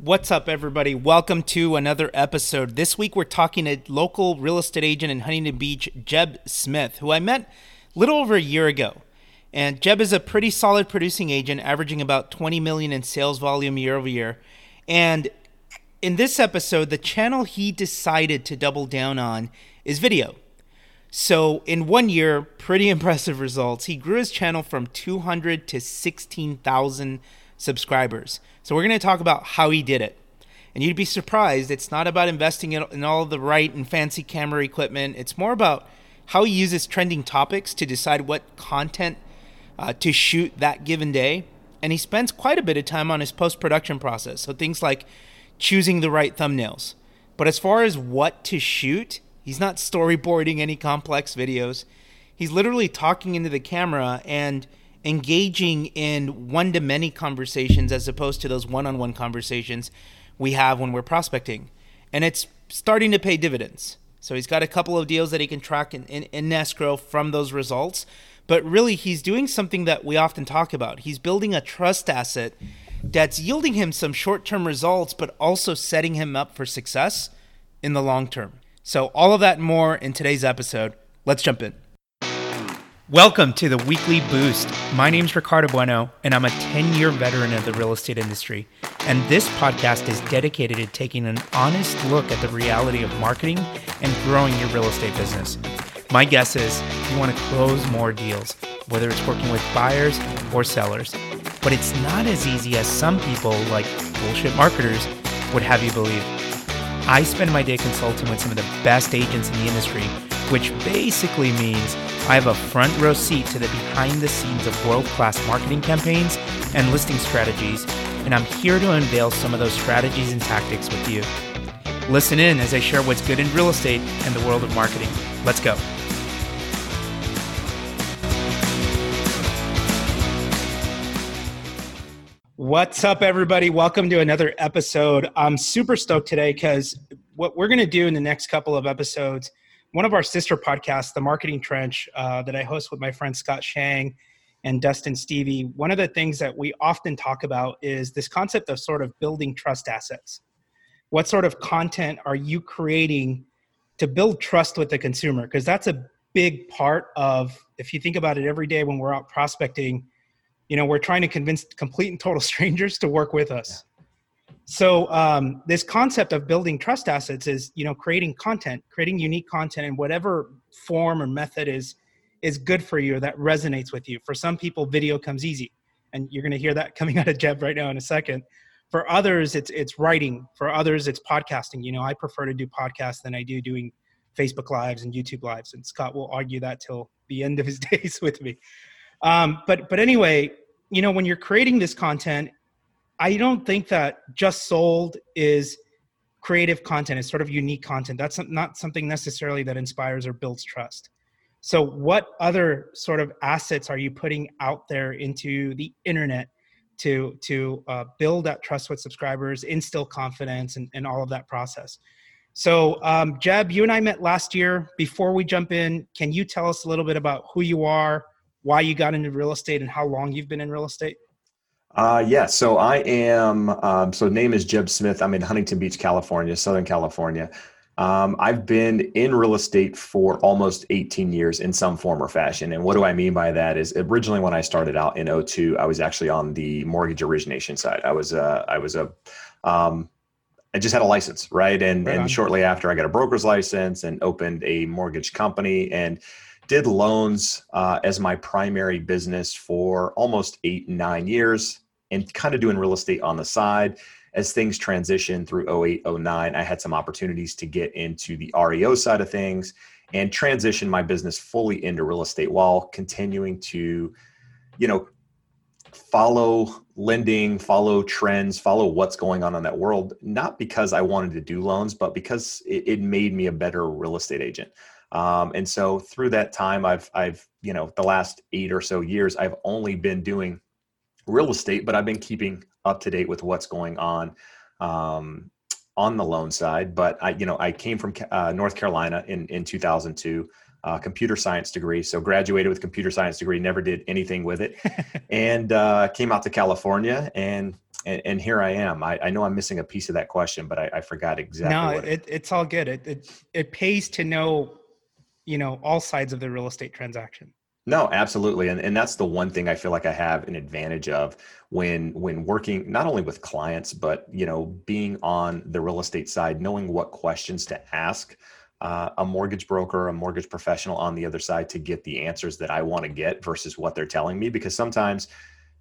What's up, everybody? Welcome to another episode. This week, we're talking to local real estate agent in Huntington Beach, Jeb Smith, who I met a little over a year ago. And Jeb is a pretty solid producing agent, averaging about 20 million in sales volume year over year. And in this episode, the channel he decided to double down on is video. So, in one year, pretty impressive results. He grew his channel from 200 to 16,000 subscribers. So we're going to talk about how he did it. And you'd be surprised, it's not about investing in all the right and fancy camera equipment. It's more about how he uses trending topics to decide what content uh, to shoot that given day. And he spends quite a bit of time on his post production process. So things like choosing the right thumbnails. But as far as what to shoot, he's not storyboarding any complex videos. He's literally talking into the camera and engaging in one to many conversations as opposed to those one on one conversations we have when we're prospecting. And it's starting to pay dividends. So he's got a couple of deals that he can track in, in, in escrow from those results. But really, he's doing something that we often talk about. He's building a trust asset that's yielding him some short term results, but also setting him up for success in the long term. So, all of that and more in today's episode. Let's jump in. Welcome to the Weekly Boost. My name is Ricardo Bueno, and I'm a 10 year veteran of the real estate industry. And this podcast is dedicated to taking an honest look at the reality of marketing and growing your real estate business. My guess is you want to close more deals, whether it's working with buyers or sellers. But it's not as easy as some people, like bullshit marketers, would have you believe. I spend my day consulting with some of the best agents in the industry, which basically means I have a front row seat to the behind the scenes of world class marketing campaigns and listing strategies, and I'm here to unveil some of those strategies and tactics with you. Listen in as I share what's good in real estate and the world of marketing. Let's go. What's up, everybody? Welcome to another episode. I'm super stoked today because what we're going to do in the next couple of episodes one of our sister podcasts, The Marketing Trench, uh, that I host with my friend Scott Shang and Dustin Stevie, one of the things that we often talk about is this concept of sort of building trust assets. What sort of content are you creating to build trust with the consumer? Because that's a big part of, if you think about it every day when we're out prospecting, you know, we're trying to convince complete and total strangers to work with us. So um, this concept of building trust assets is, you know, creating content, creating unique content in whatever form or method is is good for you or that resonates with you. For some people, video comes easy, and you're going to hear that coming out of Jeb right now in a second. For others, it's it's writing. For others, it's podcasting. You know, I prefer to do podcasts than I do doing Facebook lives and YouTube lives, and Scott will argue that till the end of his days with me. Um, but but anyway, you know, when you're creating this content, I don't think that just sold is creative content. It's sort of unique content. That's not something necessarily that inspires or builds trust. So, what other sort of assets are you putting out there into the internet to to uh, build that trust with subscribers, instill confidence, and, and all of that process? So, um, Jeb, you and I met last year. Before we jump in, can you tell us a little bit about who you are, why you got into real estate, and how long you've been in real estate? Uh, yeah, so I am, um, so name is Jeb Smith. I'm in Huntington Beach, California, Southern California. Um, I've been in real estate for almost 18 years in some form or fashion. And what do I mean by that is originally when I started out in 02, I was actually on the mortgage origination side. I was, uh, I was a, um, I just had a license, right? And, right and shortly after I got a broker's license and opened a mortgage company and did loans uh, as my primary business for almost eight, nine years and kind of doing real estate on the side. As things transitioned through 08, 09, I had some opportunities to get into the REO side of things and transition my business fully into real estate while continuing to, you know, follow lending, follow trends, follow what's going on in that world, not because I wanted to do loans, but because it, it made me a better real estate agent. Um, and so through that time, I've, I've, you know, the last eight or so years, I've only been doing real estate, but I've been keeping up to date with what's going on um, on the loan side. But I, you know, I came from uh, North Carolina in in 2002. Uh, computer science degree. So graduated with computer science degree, never did anything with it, and uh, came out to California and and, and, here I am. I, I, know I'm missing a piece of that question, but I, I forgot exactly. No, it, it's all good. It, it it pays to know, you know, all sides of the real estate transaction. No, absolutely. And and that's the one thing I feel like I have an advantage of when when working not only with clients, but you know, being on the real estate side, knowing what questions to ask uh, a mortgage broker, a mortgage professional on the other side to get the answers that I want to get versus what they're telling me. Because sometimes,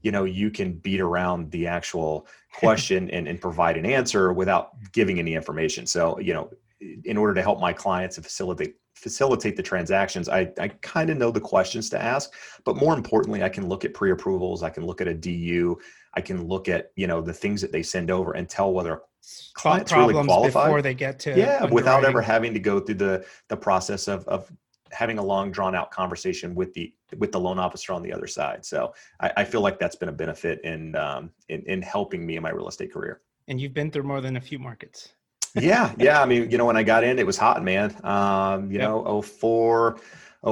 you know, you can beat around the actual question and, and provide an answer without giving any information. So, you know, in order to help my clients and facilitate facilitate the transactions, I, I kind of know the questions to ask. But more importantly, I can look at pre-approvals, I can look at a DU, I can look at you know the things that they send over and tell whether clients really qualified before they get to yeah without ever having to go through the the process of of having a long drawn out conversation with the with the loan officer on the other side. So i, I feel like that's been a benefit in, um, in in helping me in my real estate career. And you've been through more than a few markets yeah, yeah. I mean, you know, when I got in, it was hot, man. Um, you know, 04,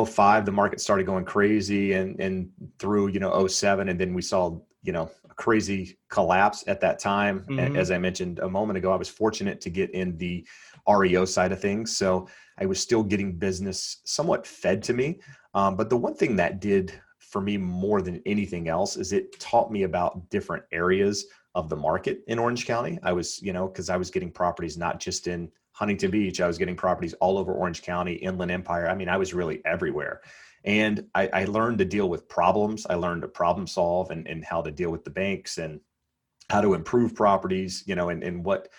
05, the market started going crazy and and through, you know, 07 and then we saw, you know, a crazy collapse at that time. Mm-hmm. As I mentioned a moment ago, I was fortunate to get in the REO side of things. So I was still getting business somewhat fed to me. Um, but the one thing that did for me more than anything else is it taught me about different areas of the market in Orange County. I was, you know, because I was getting properties not just in Huntington Beach, I was getting properties all over Orange County, Inland Empire. I mean, I was really everywhere. And I, I learned to deal with problems. I learned to problem solve and, and how to deal with the banks and how to improve properties, you know, and, and what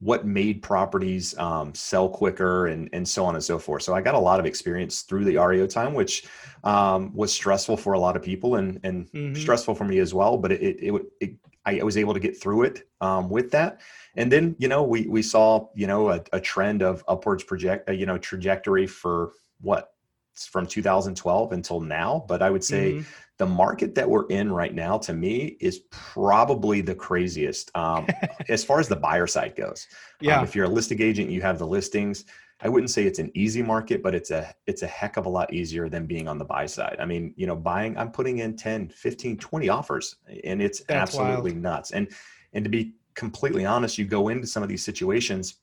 what made properties um, sell quicker and, and so on and so forth. So I got a lot of experience through the REO time, which um, was stressful for a lot of people and, and mm-hmm. stressful for me as well. But it, it, it, it, I was able to get through it um, with that. And then, you know, we, we saw, you know, a, a trend of upwards project, uh, you know, trajectory for what from 2012 until now. But I would say mm-hmm. the market that we're in right now, to me, is probably the craziest um, as far as the buyer side goes. Um, yeah. Um, if you're a listing agent, you have the listings. I wouldn't say it's an easy market, but it's a it's a heck of a lot easier than being on the buy side. I mean, you know, buying I'm putting in 10, 15, 20 offers and it's That's absolutely wild. nuts. And and to be completely honest, you go into some of these situations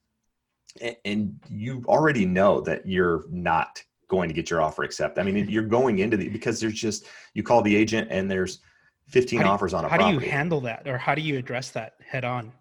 and, and you already know that you're not going to get your offer accepted. I mean, you're going into the because there's just you call the agent and there's 15 you, offers on a how property. do you handle that or how do you address that head on?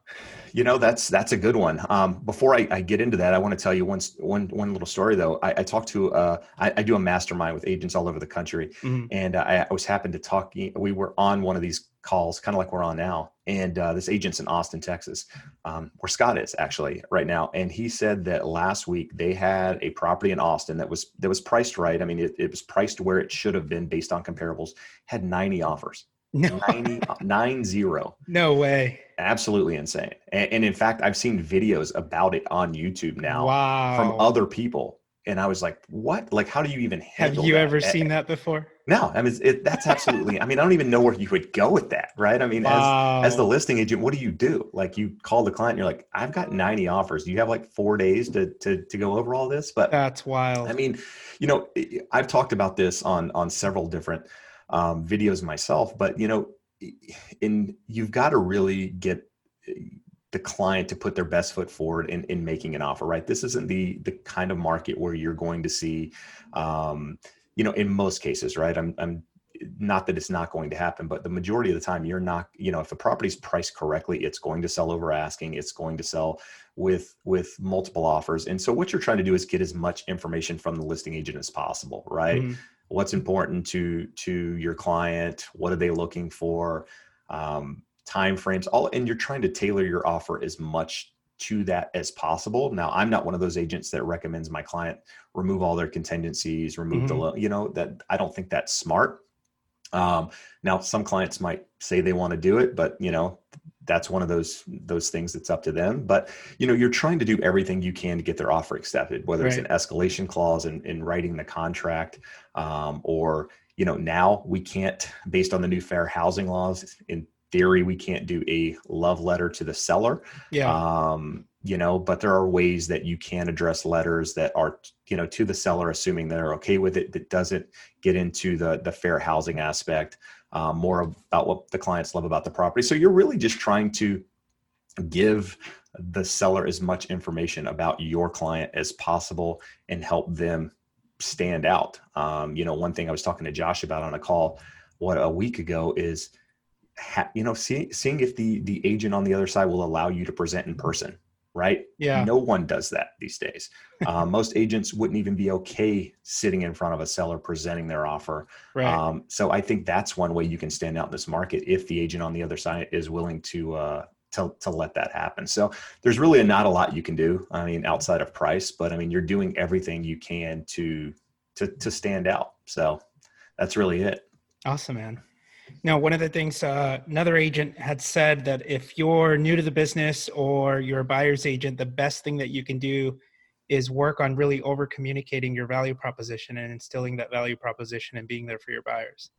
You know that's that's a good one. Um, before I, I, get into that i want to tell you one one one little story though. I, I talked to uh, I, I, do a mastermind with agents all over the country mm-hmm. and uh, I, was happened to talk we were on one of these calls kind of like we're on now and uh, this agent's in austin texas um, where scott is actually right now and he said that last week they had a property in austin that was that was priced right. I mean it, it was priced where it should have been based on comparables had 90 offers no. 90, uh, nine zero. No way. Absolutely insane. And, and, in fact, I've seen videos about it on YouTube now wow. from other people. And I was like, what? Like, how do you even handle Have you that? ever seen that before? No, I mean, it, that's absolutely, I mean, I don't even know where you would go with that, right? I mean, wow. as, as the listing agent, what do you do? Like you call the client, you're like, I've got 90 offers. Do you have like four days to, to, to go over all this? But that's wild. I mean, you know, I've talked about this on, on several different um, videos myself, but you know, in you've got to really get eh, the client to put their best foot forward in, in making an offer, right? This isn't the the kind of market where you're going to see, um, you know, in most cases, right? I'm, I'm not that it's not going to happen, but the majority of the time you're not, you know, if a property's priced correctly, it's going to sell over asking, it's going to sell with with multiple offers. And so what you're trying to do is get as much information from the listing agent as possible, right? Mm-hmm what's important to to your client what are they looking for um, time frames all and you're trying to tailor your offer as much to that as possible now i'm not one of those agents that recommends my client remove all their contingencies remove mm-hmm. the you know that i don't think that's smart um, now some clients might say they want to do it but you know that's one of those those things that's up to them. But you know you're trying to do everything you can to get their offer accepted whether right. it's an escalation clause in, in writing the contract um, or you know now we can't based on the new fair housing laws in theory we can't do a love letter to the seller. Yeah. Um, you know but there are ways that you can address letters that are you know to the seller assuming they're okay with it that doesn't get into the the fair housing aspect um, more about what the clients love about the property. So you're really just trying to give the seller as much information about your client as possible and help them stand out. Um, you know, one thing I was talking to Josh about on a call what a week ago is ha- you know see, seeing if the the agent on the other side will allow you to present in person right? Yeah. No one does that these days. Um, most agents wouldn't even be okay sitting in front of a seller presenting their offer. Right. um, so i think that's one way you can stand out in this market if the agent on the other side is willing to uh, to, to let that happen. So there's really not a lot you can do i mean outside of price but i mean you're doing everything you can to to to stand out. So that's really it. Awesome man now, one of the things uh, another agent had said that if you're new to the business or you're a buyer's agent, the best thing that you can do is work on really over communicating your value proposition and instilling that value proposition and being there for your buyers.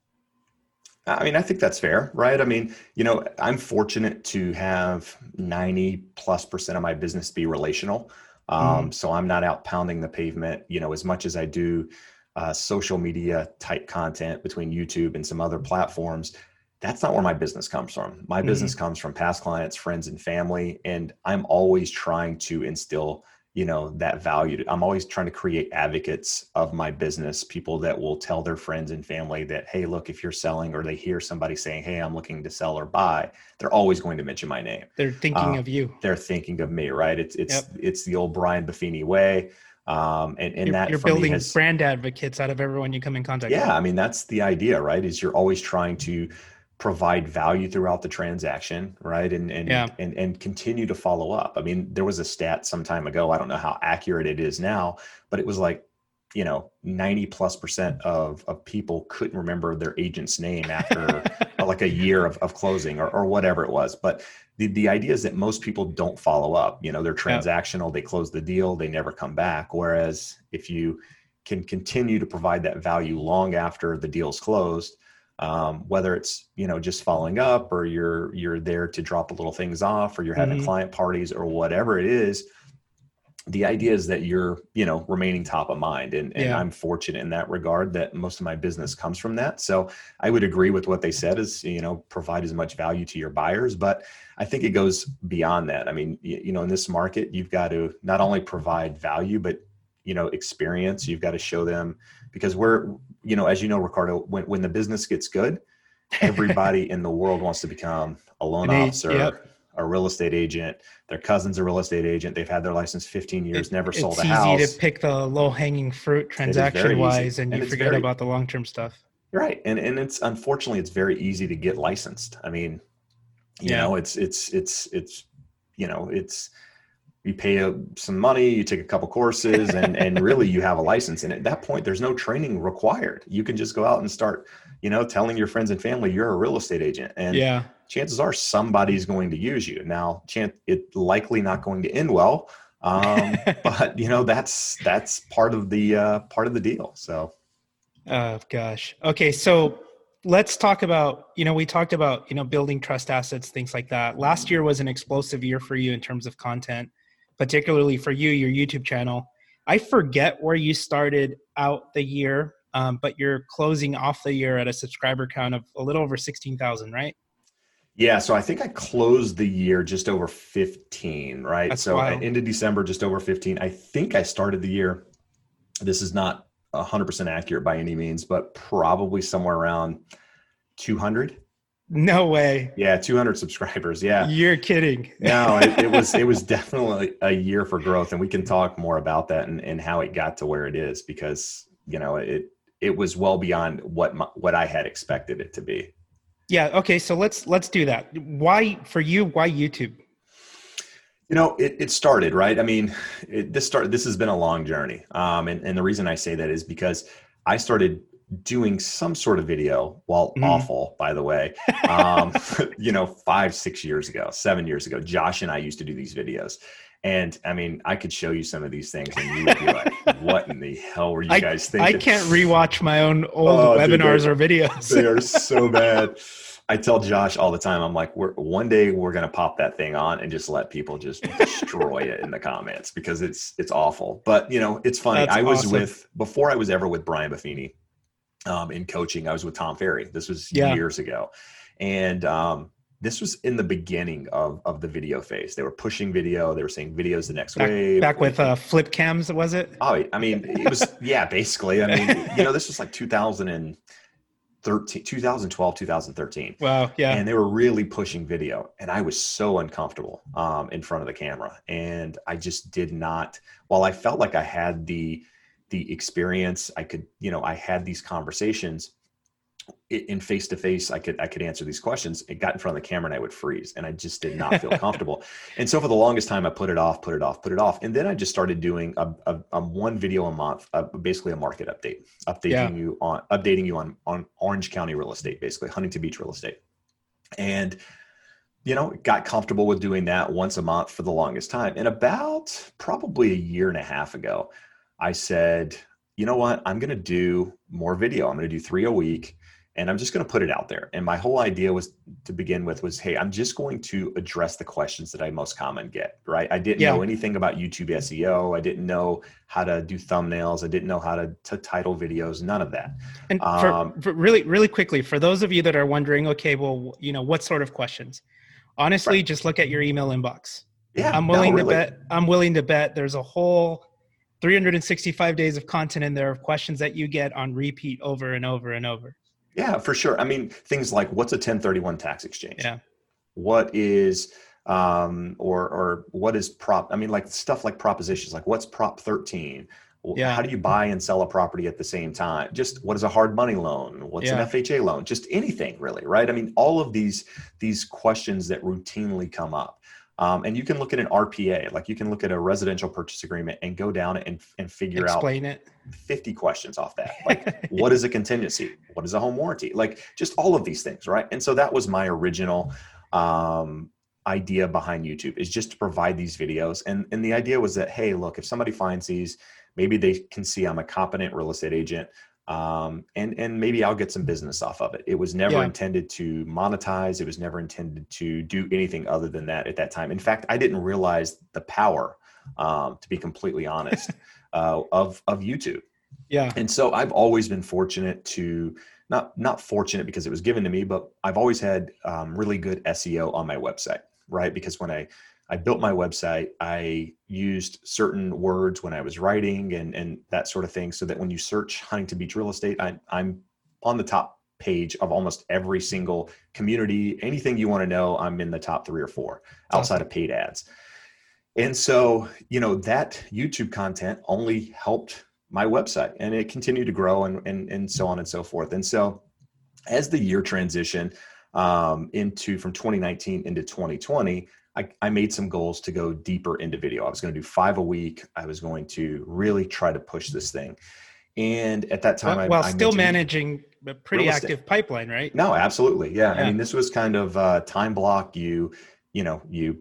I mean, I think that's fair, right? I mean, you know, I'm fortunate to have 90 plus percent of my business be relational. Um, mm. So I'm not out pounding the pavement, you know, as much as I do uh, social media type content between YouTube and some other platforms, that's not where my business comes from. My mm-hmm. business comes from past clients, friends, and family, and I'm always trying to instill, you know, that value. I'm always trying to create advocates of my business, people that will tell their friends and family that, hey, look, if you're selling, or they hear somebody saying, hey, I'm looking to sell or buy, they're always going to mention my name. They're thinking uh, of you. They're thinking of me, right? It's it's yep. it's the old Brian Buffini way um, and, and you're, that you're building has, brand advocates out of everyone you come in contact yeah with. i mean that's the idea right is you're always trying to provide value throughout the transaction right and and, yeah. and and continue to follow up i mean there was a stat some time ago i don't know how accurate it is now but it was like you know 90 plus percent of, of people couldn't remember their agent's name after like a year of, of closing or, or whatever it was. But the, the idea is that most people don't follow up. You know they're transactional they close the deal they never come back. Whereas if you can continue to provide that value long after the deal's closed um, whether it's you know just following up or you're you're there to drop a little things off or you're having mm-hmm. client parties or whatever it is the idea is that you're you know remaining top of mind and, and yeah. i'm fortunate in that regard that most of my business comes from that. So i would agree with what they said is you know provide as much value to your buyers but i think it goes beyond that. I mean you, you know in this market you've got to not only provide value but you know experience. You've got to show them because we're you know as you know ricardo when, when the business gets good everybody in the world wants to become a loan officer yep a real estate agent. Their cousin's a real estate agent. They've had their license 15 years, it, never sold a house. It's easy to pick the low hanging fruit transaction wise, and, and you forget very, about the long term stuff. Right, and and it's unfortunately it's very easy to get licensed. I mean, you yeah. know, it's it's it's it's you know it's you pay uh, some money, you take a couple courses, and and really you have a license. And at that point, there's no training required. You can just go out and start, you know, telling your friends and family you're a real estate agent. And yeah, chances are somebody's going to use you. Now, chance it likely not going to end well, um, but you know that's that's part of the uh, part of the deal. So, oh gosh, okay, so let's talk about you know we talked about you know building trust assets, things like that. Last year was an explosive year for you in terms of content particularly for you, your YouTube channel. I forget where you started out the year, um, but you're closing off the year at a subscriber count of a little over 16,000, right? Yeah, so I think I closed the year just over 15, right? That's so uh, wild. into December, just over 15. I think I started the year, this is not 100% accurate by any means, but probably somewhere around 200 no way. Yeah, 200 subscribers. Yeah. You're kidding. no, it, it, was it was definitely a year for growth, and we can talk more about that and, and how it got to where it is because you know it it was well beyond what my, what I had expected it to be. Yeah. Okay. So let's let's do that. Why for you? Why YouTube? You know, it, it started right. I mean, it, this started. This has been a long journey, um, and and the reason I say that is because I started doing some sort of video while mm. awful by the way um, you know five six years ago seven years ago josh and i used to do these videos and i mean i could show you some of these things and you would be like what in the hell were you I, guys thinking i can't rewatch my own old oh, webinars dude, or videos they are so bad i tell josh all the time i'm like we're one day we're going to pop that thing on and just let people just destroy it in the comments because it's it's awful but you know it's funny That's i was awesome. with before i was ever with brian buffini um, in coaching. I was with Tom Ferry. This was Yeah. years ago, and um, this was in the beginning of of the video phase. They were pushing video. They were saying videos the next Back, wave. back with uh, flip cams, was it? Oh, I mean, it was yeah, basically. I mean, you know, this was like 2013, 2012, 2013 Wow. Yeah. and they were really pushing video and i was so uncomfortable um, in front of the camera and i just did not while i felt like i had the the experience i could you know i had these conversations in face to face i could i could answer these questions. It got in front of the camera and i would freeze and i just did not feel comfortable. And so for the longest time i put it off put it off put it off. And then i just started doing a, a, a one video a month uh, basically a market update updating Yeah. you on updating you on on orange county real estate basically huntington beach real estate. And you know got comfortable with doing that once a month for the longest time. And about probably a year and a half ago i said you know what? I'm going to do more video. I'm going to do three a week and i'm just going to put it out there and my whole idea was to begin with was hey i'm just going to address the questions that i most common get right i didn't Yeah. know anything about youtube seo i didn't know how to do thumbnails i didn't know how to, to title videos none of that And Um, for really, really quickly, for those of you that are wondering, okay, well, you know, what sort of questions? Honestly, Right. just look at your email inbox. yeah I'm no, willing really. to bet. I'm willing to bet there's a whole 365 days of content in there of questions that you get on repeat over and over and over. Yeah, for sure. I mean, things like what's a 1031 tax exchange? Yeah. What is um or or what is prop I mean like stuff like propositions like what's prop 13? Yeah. How do you buy and sell a property at the same time? Just what is a hard money loan? What's Yeah. an FHA loan? Just anything really, right? I mean, all of these these questions that routinely come up. Um, and you can look at an RPA, like you can look at a residential purchase agreement and go down and, and figure out it. 50 questions off that. Like, what is a contingency? What is a home warranty? Like, just all of these things, right? And so that was my original um, idea behind YouTube is just to provide these videos. And and the idea was that hey, look, if somebody finds these, maybe they can see I'm a competent real estate agent. Um, and and maybe I'll get some business off of it. It was never Yeah. intended to monetize. It was never intended to do anything other than that at that time. In fact, I didn't realize the power, um, to be completely honest, uh, of of YouTube Yeah. and so i've always been fortunate to not not fortunate because it was given to me but i've always had um, really good seo on my website right because when i i built my website. I used certain words when i was writing and and that sort of thing so that when you search huntington beach real estate I, i'm on the top page of almost every single community. Anything you want to know i'm in the top three or four outside of paid ads. And so you know that youtube content only helped my website and it continued to grow and, and, and so on and so forth. And so as the year transitioned um, into from 2019 into 2020, I, I made some goals to go deeper into video. I was going to do five a week. I was going to really try to push this thing. And at that time, I, while I still managing a pretty active pipeline, right? no, absolutely. Yeah. Yeah. I mean, this was kind of uh time block. You, you know, you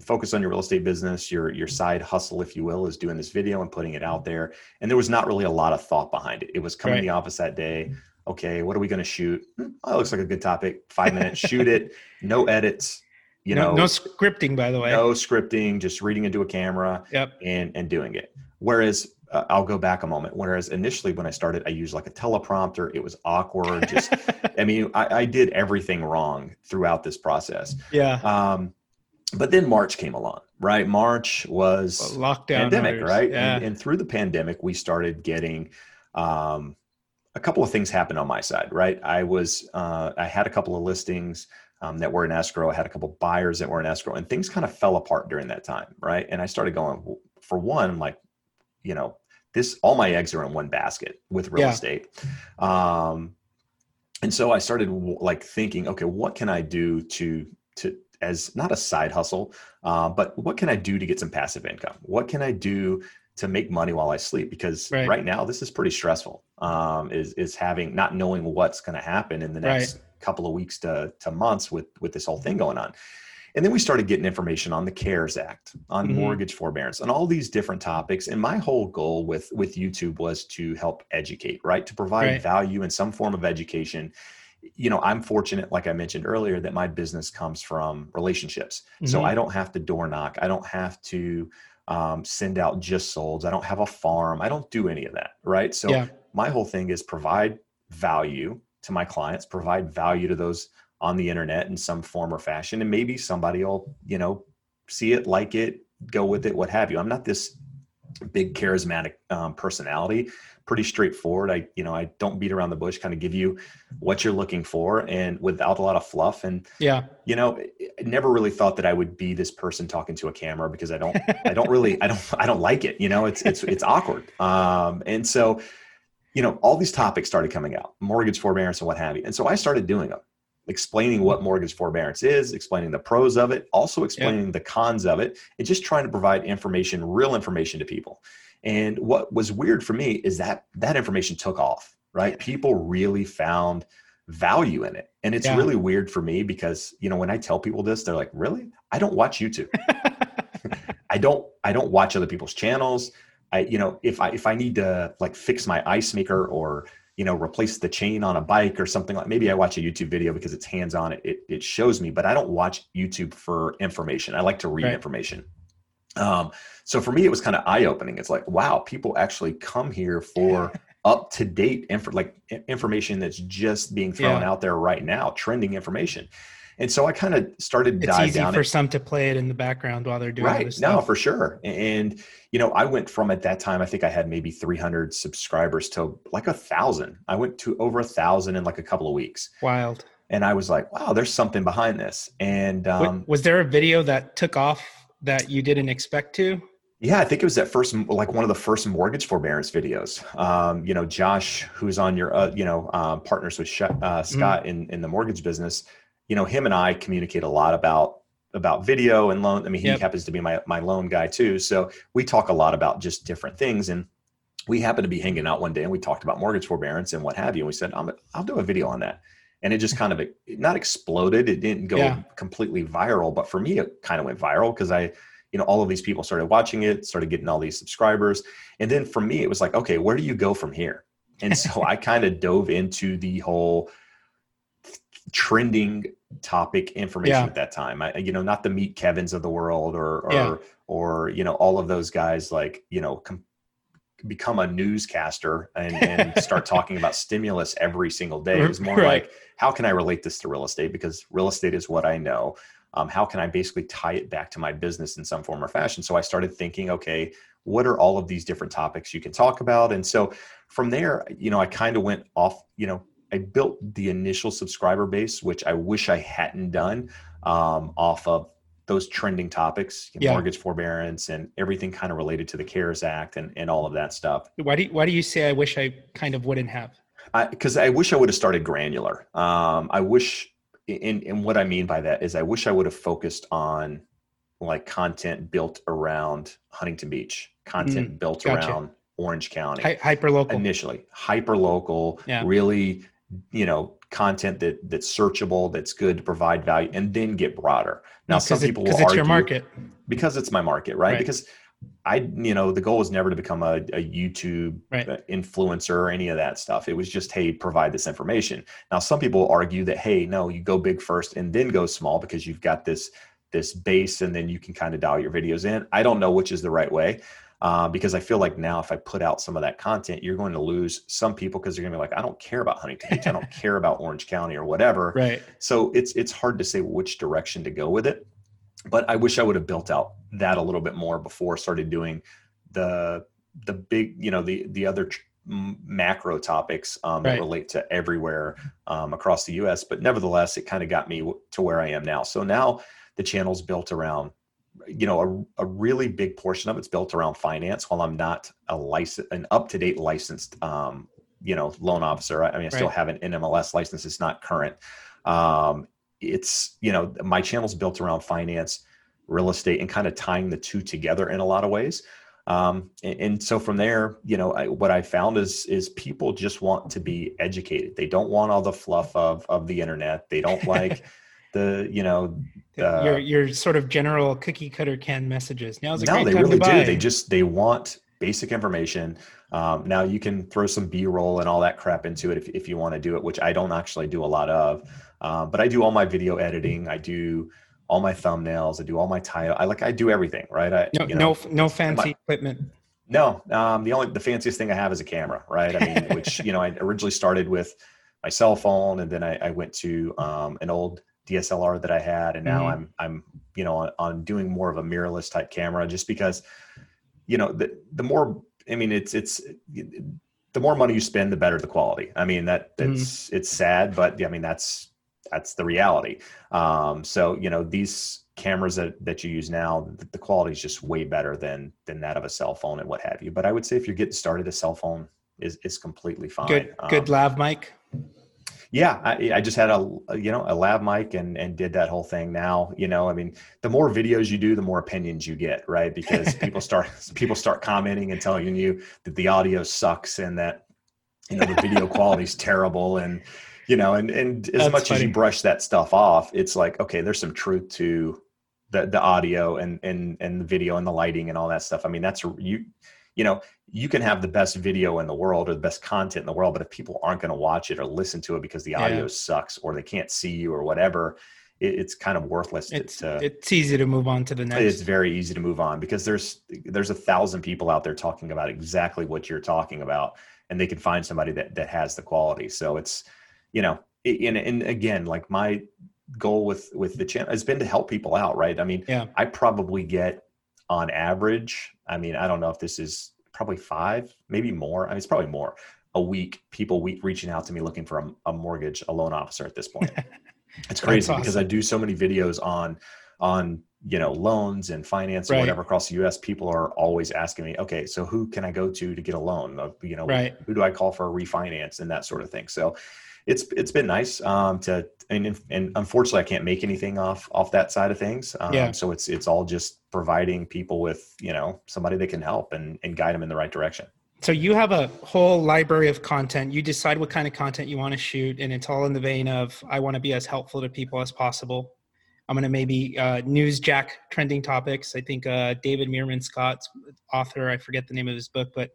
focus on your real estate business, your your side hustle, if you will, is doing this video and putting it out there. And there was not really a lot of thought behind it. It was coming Right. to the office that day. Okay, what are we going to shoot? Hmm, Oh, looks like a good topic. Five minutes, shoot it. No edits. You no, know, no scripting, by the way. no scripting, just reading into a camera Yep. and and doing it. Whereas uh, I'll go back a moment. Whereas initially when I started, I used like a teleprompter. It was awkward. Just I mean, I, I did everything wrong throughout this process. yeah. Um, but then March came along, right? March was Lockdown. pandemic, others. right? Yeah. And, and through the pandemic, we started getting um, a couple of things happened on my side, right? I was uh, I had a couple of listings um, that were in escrow. I had a couple buyers that were in escrow, and things kind of fell apart during that time, right? And I started going for one, I'm like, you know, this all my eggs are in one basket with real Yeah. estate. Um, and so I started like thinking, okay, what can I do to to as not a side hustle, uh, but what can I do to get some passive income? What can I do to make money while I sleep? Because Right. right, now this is pretty stressful. Um, is is having not knowing what's going to happen in the next couple of weeks to to months with with this whole thing going on. And then we started getting information on the CARES Act, on Mhm. mortgage forbearance, on all these different topics. And my whole goal with with YouTube was to help educate, right? To provide Right. value in some form of education. You know, I'm fortunate, like I mentioned earlier, that my business comes from relationships. So Mhm. I don't have to door knock. I don't have to um, send out just solds. I don't have a farm. I don't do any of that, right? So Yeah. my whole thing is provide value to my clients, provide value to those on the internet in some form or fashion, and maybe somebody will, you know, see it, like it, go with it, what have you. I'm not this big charismatic um, personality. Pretty straightforward. I you know i don't beat around the bush kind of give you what you're looking for and without a lot of fluff. And yeah. you know i never really thought that i would be this person talking to a camera because i don't i don't really i don't i don't like it you know? It's it's it's awkward. Um and so you know all these topics started coming out mortgage forbearance and what have you and so i started doing them explaining what mortgage forbearance is, explaining the pros of it, also explaining yeah. the cons of it, and just trying to provide information, real information to people. And what was weird for me is that that information took off, right? People really found value in it. And it's yeah. really weird for me because, you know, when I tell people this, they're like, "Really? I don't watch YouTube." I don't I don't watch other people's channels. I you know, if I if I need to like fix my ice maker or you know replace the chain on a bike or something like maybe i watch a youtube video because it's hands on it, it, it shows me but i don't watch youtube for information i like to read right. information um, so for me it was kind of eye-opening it's like wow people actually come here for up to date info like information that's just being thrown yeah. out there right now trending information and so I kind of started it's easy for it. some to play it in the background while they're doing right. No, for sure. And you know, I went from at that time, I think I had maybe 300 subscribers to like a thousand. I went to over a thousand in like a couple of weeks. Wild. And I was like, wow, there's something behind this. And um, was there a video that took off that you didn't expect to? Yeah, I think it was that first, like one of the first mortgage forbearance videos. Um, you know, Josh, who's on your, uh, you know, um, partners with uh, mm. Scott mm. in in the mortgage business you know, him and I communicate a lot about about video and loan. I mean, he yep. happens to be my my loan guy too. So we talk a lot about just different things. And we happened to be hanging out one day and we talked about mortgage forbearance and what have you. And we said, i will do a video on that. And it just kind of not exploded. It didn't go yeah. completely viral, but for me, it kind of went viral because I, you know, all of these people started watching it, started getting all these subscribers. And then for me, it was like, okay, where do you go from here? And so I kind of dove into the whole trending topic information yeah. at that time. I, you know, not the meet Kevin's of the world or, or, yeah. or, you know, all of those guys like, you know, com- become a newscaster and, and start talking about stimulus every single day. It was more right. like, how can I relate this to real estate? Because real estate is what I know. Um, how can I basically tie it back to my business in some form or fashion? So I started thinking, okay, what are all of these different topics you can talk about? And so from there, you know, I kind of went off, you know, I built the initial subscriber base, which I wish I hadn't done um, off of those trending topics, you know, yeah. mortgage forbearance and everything kind of related to the CARES Act and, and all of that stuff. Why do you, why do you say I wish I kind of wouldn't have? Because I, I, wish I would have started granular. Um, I wish, and, and what I mean by that is I wish I would have focused on like content built around Huntington Beach, content mm, built gotcha. around Orange County. Hi- hyper local. Initially, hyper local, yeah. really you know content that that's searchable that's good to provide value and then get broader now some people it, will argue because it's your market because it's my market right? right? because i you know the goal was never to become a, a youtube right. Uh, influencer or any of that stuff it was just hey provide this information now some people argue that hey no you go big first and then go small because you've got this this base and then you can kind of dial your videos in i don't know which is the right way uh, because I feel like now if I put out some of that content, you're going to lose some people because they're going to be like, I don't care about Huntington Beach, I don't care about Orange County or whatever. Right. So it's it's hard to say which direction to go with it. But I wish I would have built out that a little bit more before I started doing the the big, you know, the the other tr- macro topics um, right. that relate to everywhere um, across the U.S. But nevertheless, it kind of got me to where I am now. So now the channel's built around you know a, a really big portion of it's built around finance while i'm not a license an up-to-date licensed um, you know loan officer. I, mean i right. still have an nmls license. It's not current. Um, it's you know my channel's built around finance real estate and kind of tying the two together in a lot of ways. Um, and, and, so from there you know I, what i found is is people just want to be educated. They don't want all the fluff of of the internet. They don't like the you know uh, your your sort of general cookie cutter canned messages. Now is no, they really do. They just they want basic information. Um, now you can throw some B-roll and all that crap into it if if you want to do it, which I don't actually do a lot of. Um, but I do all my video editing. I do all my thumbnails. I do all my title. I like I do everything, right? I no you know, no, no fancy my, equipment. No, um, the only the fanciest thing I have is a camera, right? I mean, which you know, I originally started with my cell phone, and then I, I went to um, an old DSLR that I had, and now mm-hmm. I'm I'm you know on, on, doing more of a mirrorless type camera, just because you know the the more I mean it's it's the more money you spend, the better the quality. I mean that it's mm-hmm. it's sad, but I mean that's that's the reality. Um, so you know these cameras that, that you use now, the, the quality is just way better than than that of a cell phone and what have you. But I would say if you're getting started, a cell phone is is completely fine. Good, um, good lav mic. Yeah, I, I, just had a you know a lav mic and and did that whole thing. Now you know, I mean, the more videos you do, the more opinions you get, right? Because people start people start commenting and telling you that the audio sucks and that you know the video quality is terrible and you know and and as That's much funny. as you brush that stuff off, it's like okay, there's some truth to the the audio and and and the video and the lighting and all that stuff. I mean, that's you you know you can have the best video in the world or the best content in the world but if people aren't going to watch it or listen to it because the audio yeah. sucks or they can't see you or whatever it, it's kind of worthless it's, to, it's easy to move on to the next it's very easy to move on because there's there's a thousand people out there talking about exactly what you're talking about and they can find somebody that that has the quality so it's you know and, and again like my goal with with the channel has been to help people out right i mean yeah. i probably get on average, I mean, I don't know if this is probably five, maybe more. I mean, it's probably more a week. People week reaching out to me looking for a, a mortgage, a loan officer at this point. it's crazy awesome. because I do so many videos on on you know loans and finance and whatever across the U.S. People are always asking me, okay, so who can I go to to get a loan? You know, right. who do I call for a refinance and that sort of thing. So it's it's been nice um, to and, and unfortunately I can't make anything off off that side of things. Um, yeah. So it's it's all just providing people with you know somebody that can help and and guide them in the right direction. So you have a whole library of content. You decide what kind of content you want to shoot, and it's all in the vein of I want to be as helpful to people as possible. I'm going to maybe uh, newsjack trending topics. I think uh, David Meerman Scott's author, I forget the name of his book, but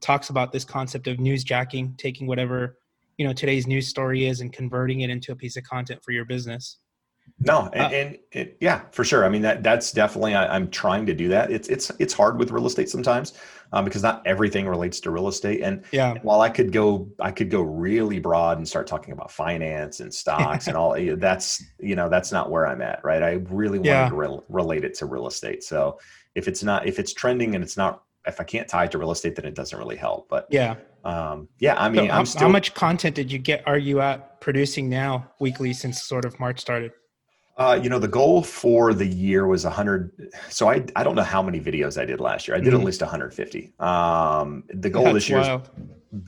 talks about this concept of newsjacking, taking whatever you know today's news story is and converting it into a piece of content for your business no and, uh, and it, yeah for sure. I mean that that's definitely I, am trying to do that. It's it's it's hard with real estate sometimes um, because not everything relates to real estate. And yeah. while i could go i could go really broad and start talking about finance and stocks and all that's you know that's not where i'm at right? I really want yeah. to re- relate it to real estate. So if it's not if it's trending and it's not if i can't tie it to real estate then it doesn't really help. But yeah. um, yeah, I mean, so how, still, how, much content did you get? Are you at producing now weekly since sort of March started? Uh, you know, the goal for the year was 100. So I I don't know how many videos I did last year. I did mm-hmm. at least 150. Um, the goal That's this year wild.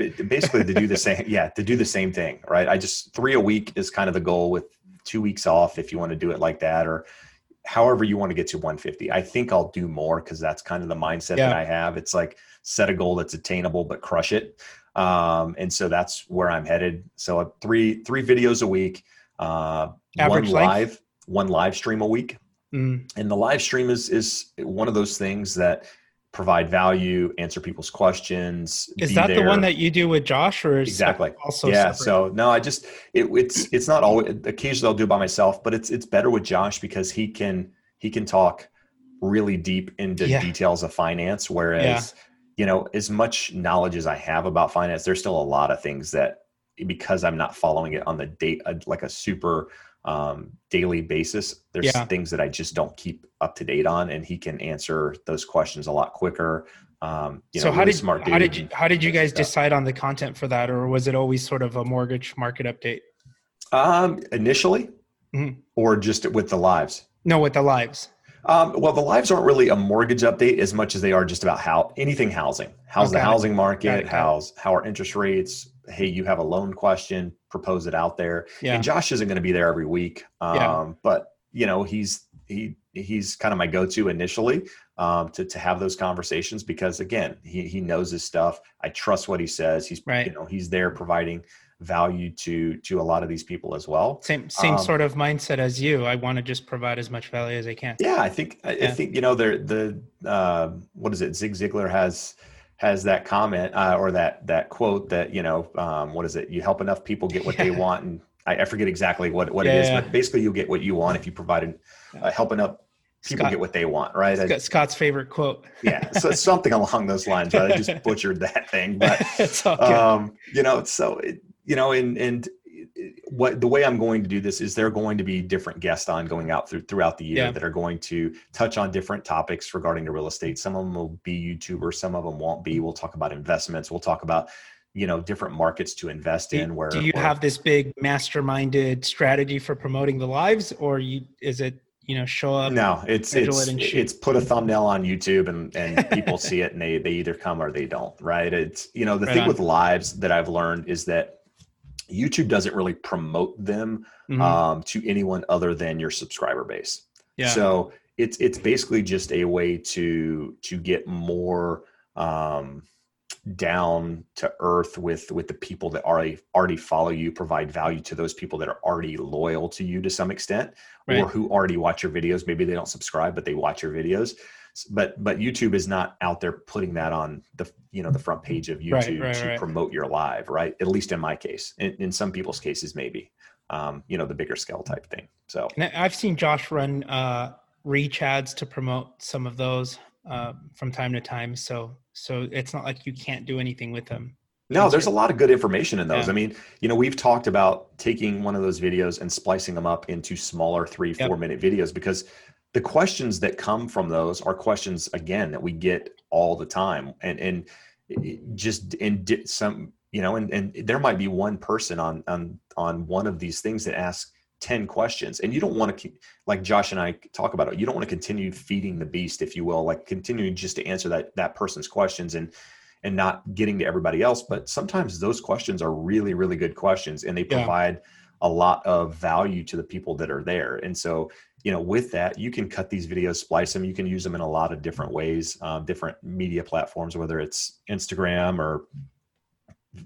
is basically to do the same. Yeah, to do the same thing, right? I just three a week is kind of the goal with two weeks off if you want to do it like that, or however you want to get to 150. I think I'll do more because that's kind of the mindset yeah. that I have. It's like set a goal that's attainable, but crush it. Um, and so that's where I'm headed. So uh, three three videos a week, uh, one live, one live stream a week. Mm. And the live stream is is one of those things that provide value, answer people's questions. Is that there. the one that you do with Josh, or is exactly? Also, yeah. Separate? So no, I just it, it's it's not always. Occasionally, I'll do it by myself, but it's it's better with Josh because he can he can talk really deep into yeah. details of finance, whereas. Yeah. You know, as much knowledge as I have about finance, there's still a lot of things that because I'm not following it on the date uh, like a super um, daily basis. There's yeah. things that I just don't keep up to date on, and he can answer those questions a lot quicker. Um, you know, so how really did smart how did you how did you guys stuff. decide on the content for that, or was it always sort of a mortgage market update? Um, initially, mm-hmm. or just with the lives? No, with the lives. Um, well, the lives aren't really a mortgage update as much as they are just about how anything housing. How's okay. the housing market? How's how are interest rates? Hey, you have a loan question, propose it out there. Yeah. And Josh isn't going to be there every week. Um, yeah. but you know, he's he he's kind of my go-to initially um, to to have those conversations because again, he he knows his stuff. I trust what he says. He's right. you know he's there providing value to to a lot of these people as well. Same same um, sort of mindset as you. I want to just provide as much value as I can. Yeah, I think I, yeah. I think you know the the uh, what is it? Zig Ziglar has has that comment uh, or that that quote that you know um, what is it? You help enough people get what yeah. they want, and I, I, forget exactly what what yeah, it is, but basically you'll get what you want if you provide uh, help enough people Scott- get what they want, right? I- Scott's favorite quote. yeah, so something along those lines. Right? I just butchered that thing, but um, you know, so it, you know, and and what the way I'm going to do this is there are going to be different guests on going out through throughout the year Yeah. that are going to touch on different topics regarding the real estate. Some of them will be YouTubers, some of them won't be. Mm-hmm. We'll talk about investments. We'll talk about you know different markets to invest do, in. Where do you where- have this big masterminded strategy for promoting the lives, or you is it you know show up? No, it's it's it and it's put a mm-hmm. thumbnail on YouTube and and people see it and they they either come or they don't, right? It's you know the Right thing on. with lives that I've learned is that YouTube doesn't really promote them Mhm. um, to anyone other than your subscriber base. yeah. So it's it's basically just a way to to get more um, down to earth with with the people that already already follow you, provide value to those people that are already loyal to you to some extent, Right. or who already watch your videos. Maybe they don't subscribe, but they watch your videos. But but YouTube is not out there putting that on the you know the front page of YouTube right, to right. promote your live, right? At least in my case. In, in some people's cases, maybe. Um, you know, the bigger scale type thing. So And I've seen Josh run uh, reach ads to promote some of those uh, from time to time. So so it's not like you can't do anything with them. No, there's a lot of good information in those. Yeah. I mean, you know, we've talked about taking one of those videos and splicing them up into smaller three, Yep. four minute videos because the questions that come from those are questions again that we get all the time, and and just in some, you know, and and there might be one person on on on one of these things that asks. 10 questions and you don't want to keep like josh and i talk about it you don't want to continue feeding the beast if you will like continuing just to answer that that person's questions and and not getting to everybody else. But sometimes those questions are really, really good questions and they Yeah. provide a lot of value to the people that are there. And so, you know, with that, you can cut these videos, splice them. You can use them in a lot of different ways, um, different media platforms, whether it's Instagram or,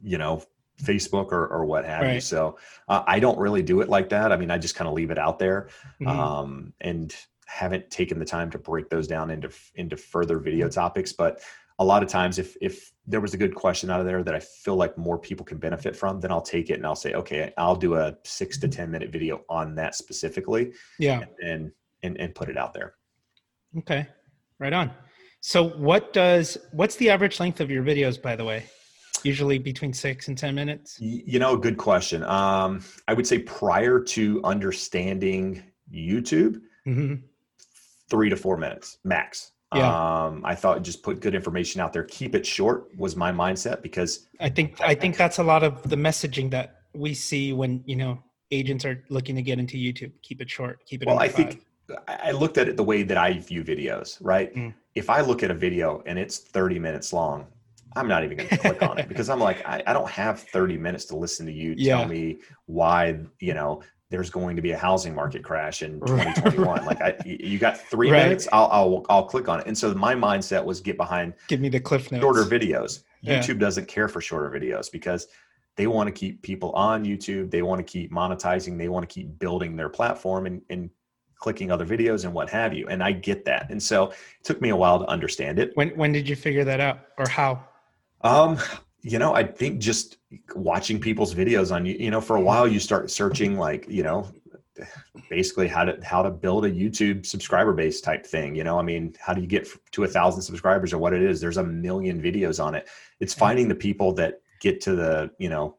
you know, Facebook or, or what have you. So uh, I don't really do it like that. I mean, I just kind of leave it out there Mhm. um, and haven't taken the time to break those down into into further video topics. But a lot of times, if if there was a good question out of there that I feel like more people can benefit from, then I'll take it and I'll say, okay, I'll do a six to ten minute video on that specifically, yeah. and and and put it out there. Okay. Right on. So what does what's the average length of your videos, by the way? Usually between six and ten minutes. You know, good question. Um, I would say prior to understanding YouTube, hmm three to four minutes max. Yeah. Um, I thought just put good information out there, keep it short was my mindset because I think I think that's a lot of the messaging that we see when you know agents are looking to get into YouTube. Keep it short. Keep it. Well, I think five. I I looked at it the way that I view videos, right? Mm. If I look at a video and it's 30 minutes long, I'm not even going to click on it because I'm like, I, I don't have 30 minutes to listen to you Yeah. tell me why, you know, there's going to be a housing market crash in 2021. like, I, you got three Right. minutes, I'll, I'll, I'll click on it. And so my mindset was get behind Give me the cliff notes. shorter videos. Yeah. YouTube doesn't care for shorter videos because they want to keep people on YouTube. They want to keep monetizing. They want to keep building their platform and, and clicking other videos and what have you. And I get that. And so it took me a while to understand it. When when did you figure that out, or how? Um, you know, I think just watching people's videos on you, you know, for a while you start searching like, you know, basically how to how to build a YouTube subscriber base type thing. You know, I mean, how do you get to a thousand subscribers or what it is? There's a million videos on it. It's finding the people that get to the, you know,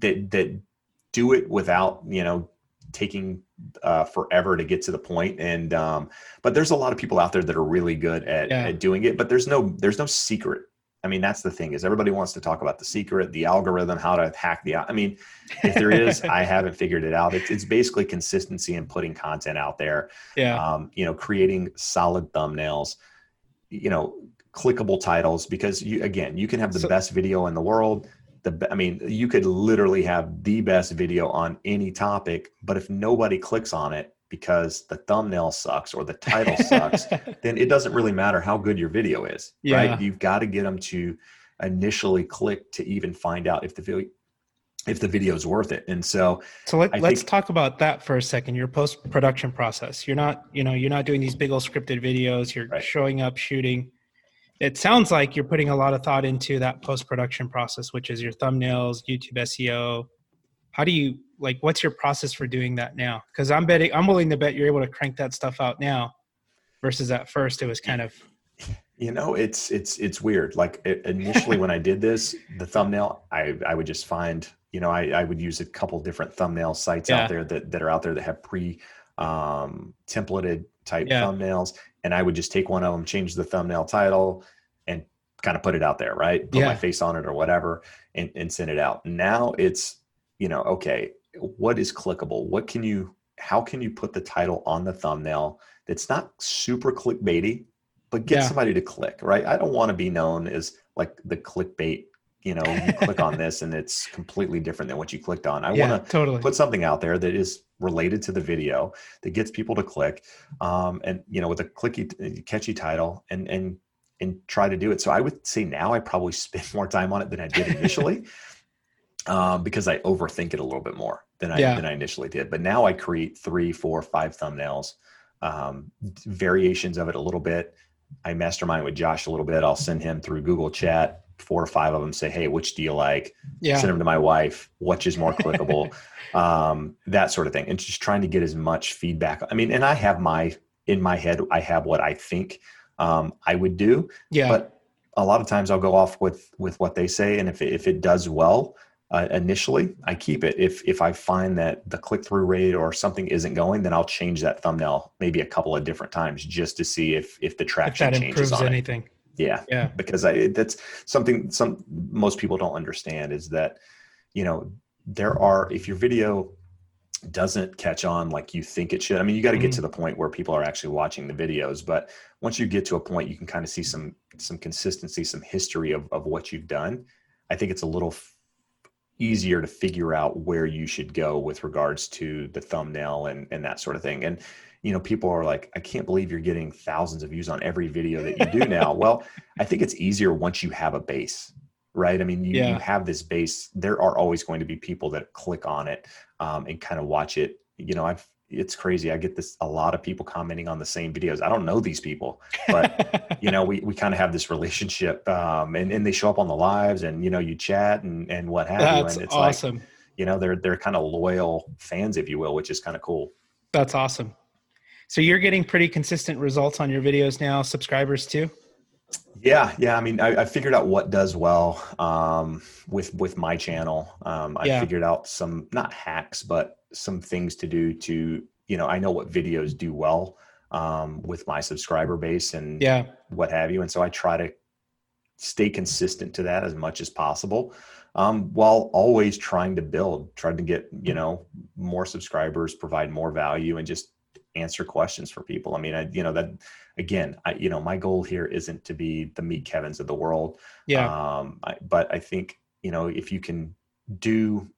that that do it without, you know, taking uh, forever to get to the point. And um, but there's a lot of people out there that are really good at, Yeah. at doing it. But there's no there's no secret. I mean, that's the thing is everybody wants to talk about the secret, the algorithm, how to hack the. I mean, if there is, I haven't figured it out. It's, it's basically consistency and putting content out there. Yeah. Um, you know, creating solid thumbnails. You know, clickable titles because you again, you can have the So- best video in the world. The I mean, you could literally have the best video on any topic, but if nobody clicks on it because the thumbnail sucks or the title sucks, then it doesn't really matter how good your video is, Yeah. right? You've got to get them to initially click to even find out if the video if the video is worth it. And so, So let, let's think- talk about that for a second. Your post production process. You're not, you know, you're not doing these big old scripted videos. You're Right. showing up, shooting. It sounds like you're putting a lot of thought into that post production process, which is your thumbnails, YouTube SEO, how do you like what's your process for doing that now because i'm betting i'm willing to bet you're able to crank that stuff out now versus at first it was kind of you know it's it's it's weird like it, initially when i did this the thumbnail i i would just find you know i, I would use a couple different thumbnail sites yeah. out there that, that are out there that have pre um, templated type yeah. thumbnails and i would just take one of them change the thumbnail title and kind of put it out there right put yeah. my face on it or whatever and, and send it out now it's you know okay what is clickable? What can you how can you put the title on the thumbnail that's not super clickbaity but get yeah. somebody to click right? I don't want to be known as like the clickbait you know you click on this and it's completely different than what you clicked on. I yeah, want to totally. put something out there that is related to the video that gets people to click um, and you know with a clicky catchy title and and and try to do it. So i would say now i probably spend more time on it than i did initially um, because I overthink it a little bit more than I yeah. than I initially did. But now I create three, four, five thumbnails, um, variations of it a little bit. I mastermind with Josh a little bit. I'll send him through Google Chat four or five of them. Say, hey, which do you like? Yeah. Send them to my wife. Which is more clickable? um, that sort of thing, and just trying to get as much feedback. I mean, and I have my in my head. I have what I think um, I would do. Yeah. But a lot of times I'll go off with with what they say, and if it, if it does well, uh, initially, I keep it. If if I find that the click through rate or something isn't going, then I'll change that thumbnail maybe a couple of different times just to see if if the traction if that changes improves anything. It. Yeah, yeah. Because I that's something some most people don't understand is that you know there are if your video doesn't catch on like you think it should. I mean, you got to get mm-hmm. to the point where people are actually watching the videos, but once you get to a point, you can kind of see some some consistency, some history of of what you've done. I think it's a little easier to figure out where you should go with regards to the thumbnail and, and that sort of thing. And, you know, people are like, I can't believe you're getting thousands of views on every video that you do now. well, I think it's easier once you have a base, right? I mean, you, yeah. you have this base. There are always going to be people that click on it um, and kind of watch it. You know, I've it's crazy. I get this a lot of people commenting on the same videos. I don't know these people, but you know, we, we kind of have this relationship um, and, and they show up on the lives and, you know, you chat and, and what have That's you. And it's awesome. like, you know, they're, they're kind of loyal fans, if you will, which is kind of cool. That's awesome. So you're getting pretty consistent results on your videos now, subscribers too? Yeah, yeah. I mean, I, I figured out what does well um, with with my channel. Um, I yeah. figured out some not hacks, but some things to do to you know. I know what videos do well um, with my subscriber base and yeah, what have you, and so I try to stay consistent to that as much as possible, um, while always trying to build, trying to get you know more subscribers, provide more value, and just answer questions for people. I mean, I you know that again, I, you know, my goal here isn't to be the Meet Kevin's of the world. Yeah. Um, I, but I think, you know, if you can do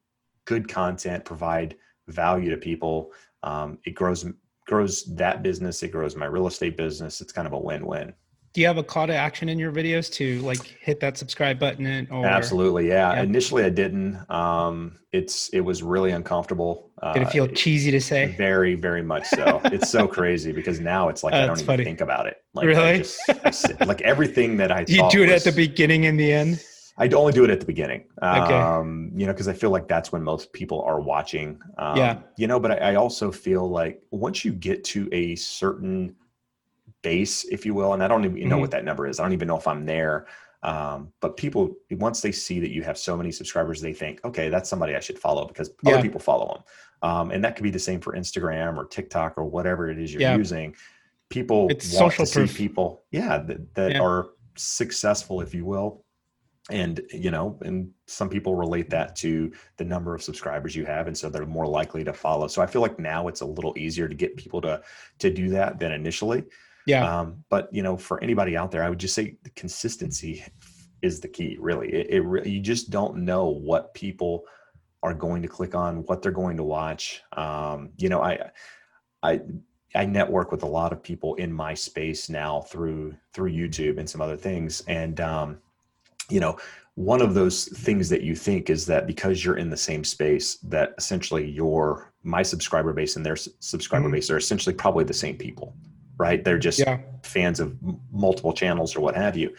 good content, provide value to people, um, it grows, grows that business. It grows my real estate business. It's kind of a win-win do you have a call to action in your videos to like hit that subscribe button and or absolutely yeah, yeah. initially i didn't. Um it's it was really uncomfortable. Uh, did it feel uh, cheesy to say? Very very much so. It's so crazy because now it's like i don't even think about it. Like really? I just, I sit, like everything that i you do it was, at the beginning and the end? I only do it at the beginning, okay. um, you know, because I feel like that's when most people are watching. Um, yeah. You know, but I, I also feel like once you get to a certain base, if you will. And I don't even know mm-hmm. what that number is. I don't even know if I'm there. Um, but people, once they see that you have so many subscribers, they think, okay, that's somebody I should follow because yeah. other people follow them. Um, and that could be the same for Instagram or TikTok or whatever it is you're yeah. using. People it's want to proof. see people, yeah, that, that yeah. are successful, if you will. And, you know, and some people relate that to the number of subscribers you have. And so they're more likely to follow. So I feel like now it's a little easier to get people to, to do that than initially. Yeah. Um, but you know, for anybody out there, I would just say the consistency is the key. Really, it, it really, you just don't know what people are going to click on, what they're going to watch. Um, you know, I, I, I network with a lot of people in my space now through through YouTube and some other things, and um, you know, one of those things that you think is that because you're in the same space, that essentially your my subscriber base and their subscriber mm-hmm. base are essentially probably the same people right? They're just yeah. fans of multiple channels or what have you.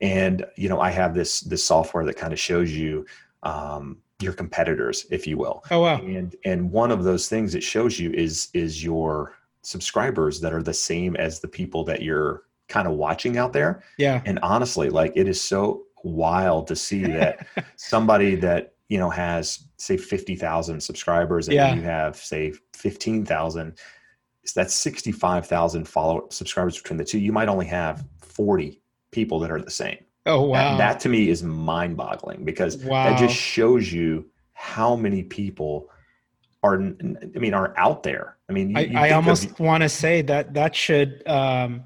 And you know, I have this this software that kind of shows you um, your competitors, if you will. Oh wow. And and one of those things it shows you is is your subscribers that are the same as the people that you're kind of watching out there. Yeah. And honestly, like it is so wild to see that somebody that you know has say 50,000 subscribers and Yeah. you have say 15,000 that's 65,000 follow subscribers between the two you might only have 40 people that are the same Oh wow. that to me is mind boggling because wow. that just shows you how many people are i mean are out there i mean you, I, you I almost want to say that that should um,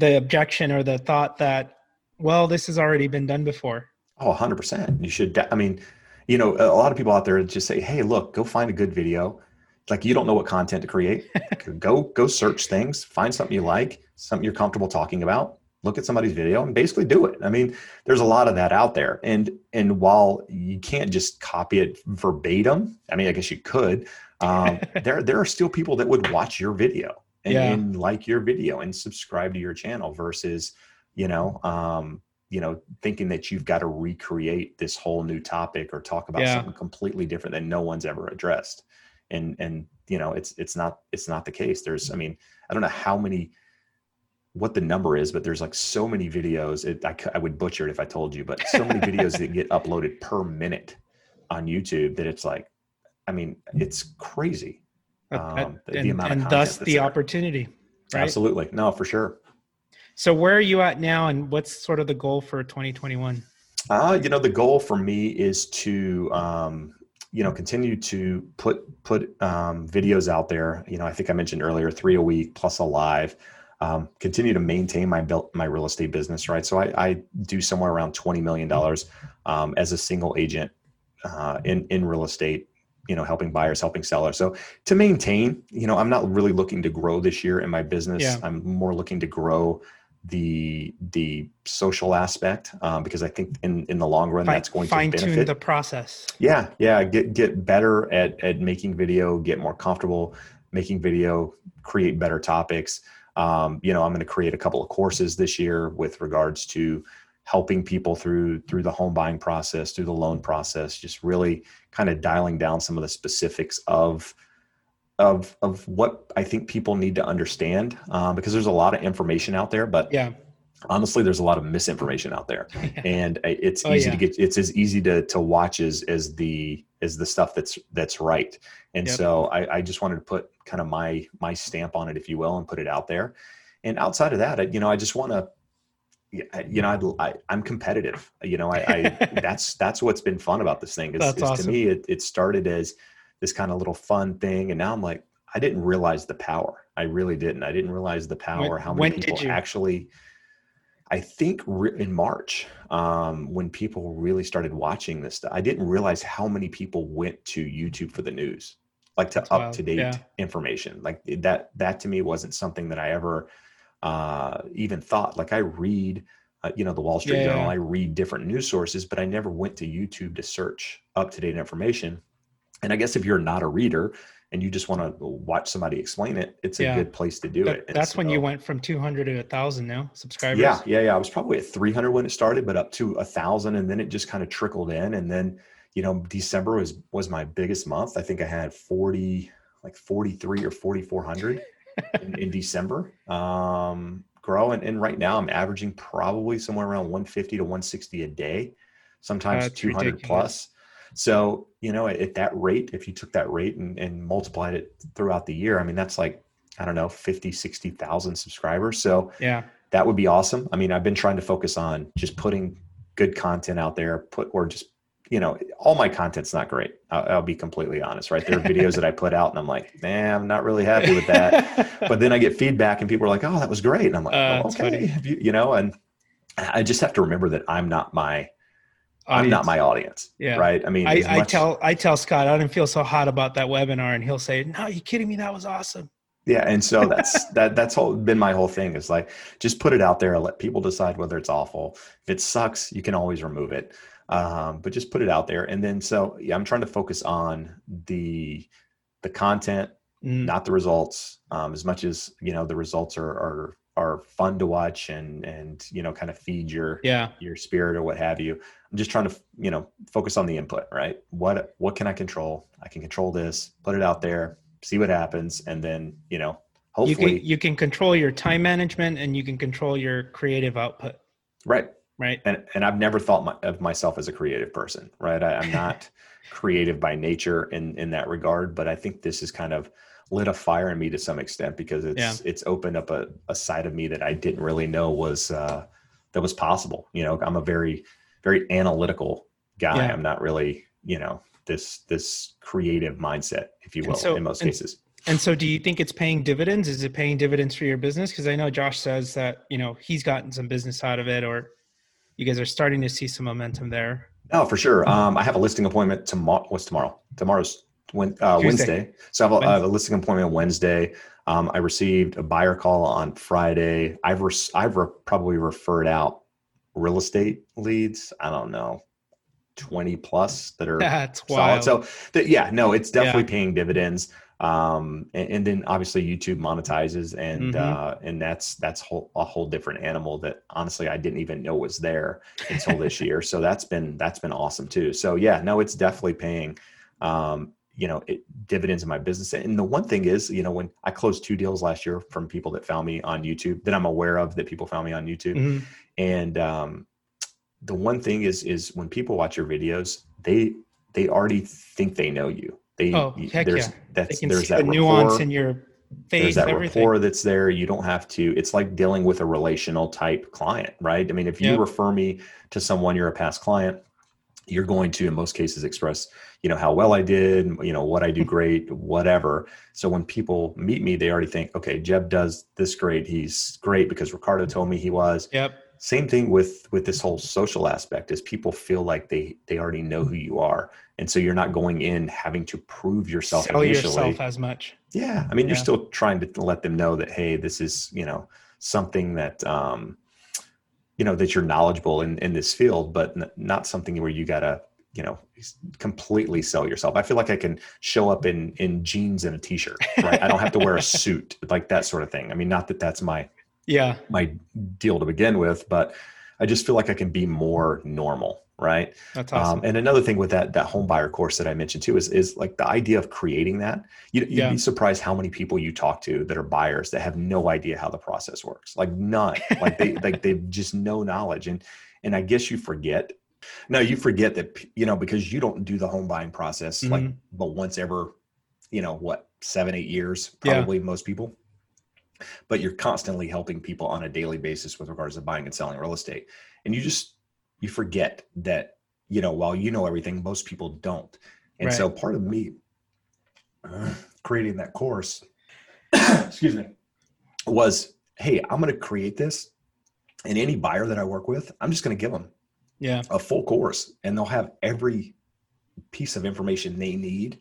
the objection or the thought that well this has already been done before. Oh, 100%. You should, I mean, you know, a lot of people out there just say, hey, look, go find a good video. Like you don't know what content to create. go, go search things, find something you like, something you're comfortable talking about, look at somebody's video and basically do it. I mean, there's a lot of that out there. And, and while you can't just copy it verbatim, I mean, I guess you could, um, there, there are still people that would watch your video and, Yeah. and like your video and subscribe to your channel versus, you know, um, you know, thinking that you've got to recreate this whole new topic or talk about Yeah. something completely different that no one's ever addressed. And and you know, it's it's not it's not the case. There's I mean, I don't know how many what the number is, but there's like so many videos. It, I, I would butcher it if I told you, but so many videos that get uploaded per minute on YouTube that it's like, I mean, it's crazy. Um, the- the and amount and content thus the there. opportunity. Right. Absolutely, no, for sure. So where are you at now, and what's sort of the goal for 2021? Uh, you know, the goal for me is to, um, you know, continue to put put um, videos out there. You know, I think I mentioned earlier, three a week plus a live. Um, continue to maintain my built my real estate business, right? So I, I do somewhere around twenty million dollars um, as a single agent uh, in in real estate. You know, helping buyers, helping sellers. So to maintain, you know, I'm not really looking to grow this year in my business. Yeah. I'm more looking to grow the the social aspect um, because I think in in the long run that's going to Fine tune benefit. the process. yeah, yeah, get get better at at making video, get more comfortable making video, create better topics. Um, you know, I'm going to create a couple of courses this year with regards to helping people through through the home buying process, through the loan process, just really kind of dialing down some of the specifics of of of what I think people need to understand um, because there's a lot of information out there, but Yeah. honestly, there's a lot of misinformation out there, and uh, it's Oh, easy yeah. to get. It's as easy to to watch as as the as the stuff that's that's right. And Yep. so I, I just wanted to put kind of my my stamp on it, if you will, and put it out there. And outside of that, you know, I just want to. You know, I, I, I'm competitive. You know, I, I that's that's what's been fun about this thing. Is, That's is awesome. to me, it, it started as this kind of little fun thing, and now I'm like, I didn't realize the power. I really didn't. I didn't realize the power. how many people you? actually? I think re- in March, um, when people really started watching this stuff, I didn't realize how many people went to YouTube for the news, like to up to date Yeah. information. Like that, that to me wasn't something that I ever uh, even thought. Like I read, uh, you know, the Wall Street Yeah, Journal, yeah. I read different news sources, but I never went to YouTube to search up to date information. And I guess if you're not a reader and you just want to watch somebody explain it, it's a Yeah. good place to do That- it. And that's when you went from 200 to 1,000 now subscribers. yeah, yeah, yeah. I was probably at 300 when it started, but up to a thousand, and then it just kind of trickled in. And then, you know, December was was my biggest month. I think I had 40, like 43 or 4400 in, in December. Um, grow and, and right now I'm averaging probably somewhere around 150 to 160 a day, sometimes That's 200 ridiculous. plus. So, you know, at, at that rate, if you took that rate and, and multiplied it throughout the year, I mean, that's like, I don't know, 50, 60,000 subscribers. So, Yeah. that would be awesome. I mean, I've been trying to focus on just putting good content out there, put or just you know, all my content's not great. I'll, I'll be completely honest, right? There are videos that I put out, and I'm like, man, I'm not really happy with that. But then I get feedback, and people are like, oh, that was great, and I'm like, Uh, oh, okay, you, you know, and I just have to remember that I'm not my I'm not my audience, Yeah. right? I mean, I, as I tell I tell Scott I didn't feel so hot about that webinar, and he'll say, "No, you kidding me? That was awesome." Yeah, and so that's that that's all been my whole thing is like just put it out there, and let people decide whether it's awful. If it sucks, you can always remove it. Um, but just put it out there. And then so yeah, I'm trying to focus on the the content, Mm, not the results. Um, as much as you know the results are are are fun to watch and and you know kind of feed your yeah. your spirit or what have you. I'm just trying to you know focus on the input right? What what can i control? I can control this put it out there see what happens and then you know hopefully you can, you can control your time management and you can control your creative output. Right. Right? And and i've never thought my, of myself as a creative person right? I, i'm not creative by nature in in that regard but i think this is kind of lit a fire in me to some extent because it's yeah. it's opened up a, a side of me that I didn't really know was uh, that was possible. You know, I'm a very very analytical guy. Yeah. I'm not really you know this this creative mindset, if you will, so, in most and, cases. And so, do you think it's paying dividends? Is it paying dividends for your business? Because I know Josh says that you know he's gotten some business out of it, or you guys are starting to see some momentum there. Oh, for sure. Um, I have a listing appointment tomorrow. What's tomorrow? Tomorrow's when, uh, Wednesday. So I have, a, I have, a, listing appointment on Wednesday. Um, I received a buyer call on Friday. I've re- I've re- probably referred out real estate leads. I don't know, twenty plus that are That's solid. Wild. So th- yeah, no, it's definitely yeah. paying dividends. Um, and, and, then obviously YouTube monetizes, and mm-hmm. uh, and that's that's whole, a whole different animal that honestly I didn't even know was there until this year. So that's been that's been awesome too. So yeah, no, it's definitely paying. Um, you know it, dividends in my business and the one thing is you know when i closed two deals last year from people that found me on youtube that i'm aware of that people found me on youtube mm-hmm. and um, the one thing is is when people watch your videos they they already think they know you they oh, heck there's yeah. that's there's that the nuance in your face there's that everything. rapport that's there you don't have to it's like dealing with a relational type client right i mean if you yep. refer me to someone you're a past client you're going to in most cases express you know how well i did you know what i do great whatever. So when people meet me they already think okay jeb does this great. He's great because ricardo told me he was. Yep. Same thing with with this whole social aspect is people feel like they they already know who you are. And so you're not going in having to prove yourself Sell initially. yourself as much. Yeah. I mean you're still trying to let them know that hey this is you know something that um you know that you're knowledgeable in in this field but n- not something where you gotta you know completely sell yourself. I feel like i can show up in in jeans and a t-shirt right? I don't have to wear a suit like that sort of thing. I mean not that that's my yeah. my deal to begin with but i just feel like i can be more normal right? That's awesome. Um, and another thing with that that home buyer course that I mentioned too is is like the idea of creating that. You, would yeah. be surprised how many people you talk to that are buyers that have no idea how the process works. Like none. like they like they've just no knowledge. And and I guess you forget. No, you forget that you know because you don't do the home buying process mm-hmm. like but once ever, you know what, seven eight years probably yeah. most people but you're constantly helping people on a daily basis with regards to buying and selling real estate. And you just you forget that you know while you know everything most people don't. And right. so part of me uh, creating that course excuse me was hey i'm going to create this and any buyer that i work with i'm just going to give them yeah. a full course and they'll have every piece of information they need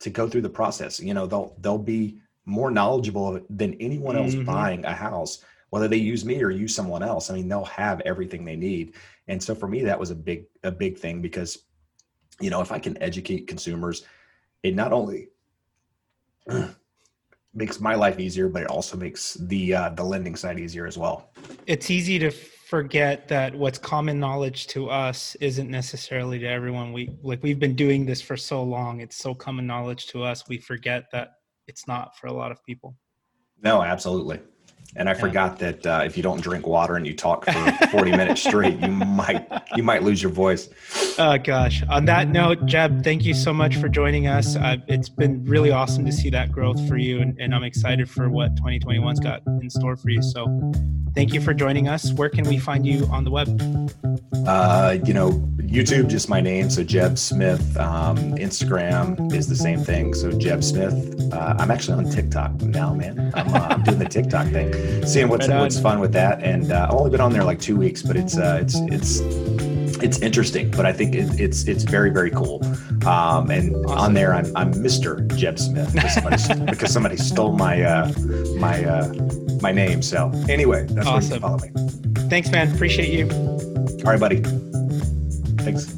to go through the process. You know they'll they'll be more knowledgeable than anyone else mm-hmm. buying a house whether they use me or use someone else. I mean they'll have everything they need. And so for me that was a big a big thing because you know if i can educate consumers it not only makes my life easier but it also makes the uh, the lending side easier as well. It's easy to forget that what's common knowledge to us isn't necessarily to everyone. We like we've been doing this for so long. It's so common knowledge to us. We forget that it's not for a lot of people no absolutely and I yeah. forgot that uh, if you don't drink water and you talk for 40 minutes straight, you might you might lose your voice. Oh gosh. On that note, Jeb, thank you so much for joining us. Uh, it's been really awesome to see that growth for you, and, and I'm excited for what 2021's got in store for you. So, thank you for joining us. Where can we find you on the web? Uh, you know, YouTube, just my name. So Jeb Smith. Um, Instagram is the same thing. So Jeb Smith. Uh, I'm actually on TikTok now, man. I'm, uh, I'm doing the TikTok thing seeing what's right what's fun with that. And uh, I've only been on there like two weeks, but it's uh, it's it's it's interesting. But I think it, it's it's very very cool. Um, and awesome. on there, I'm I'm Mr. Jeb Smith because somebody, because somebody stole my uh, my uh, my name. So anyway, that's awesome. where you follow me. Thanks, man. Appreciate you. All right, buddy. Thanks.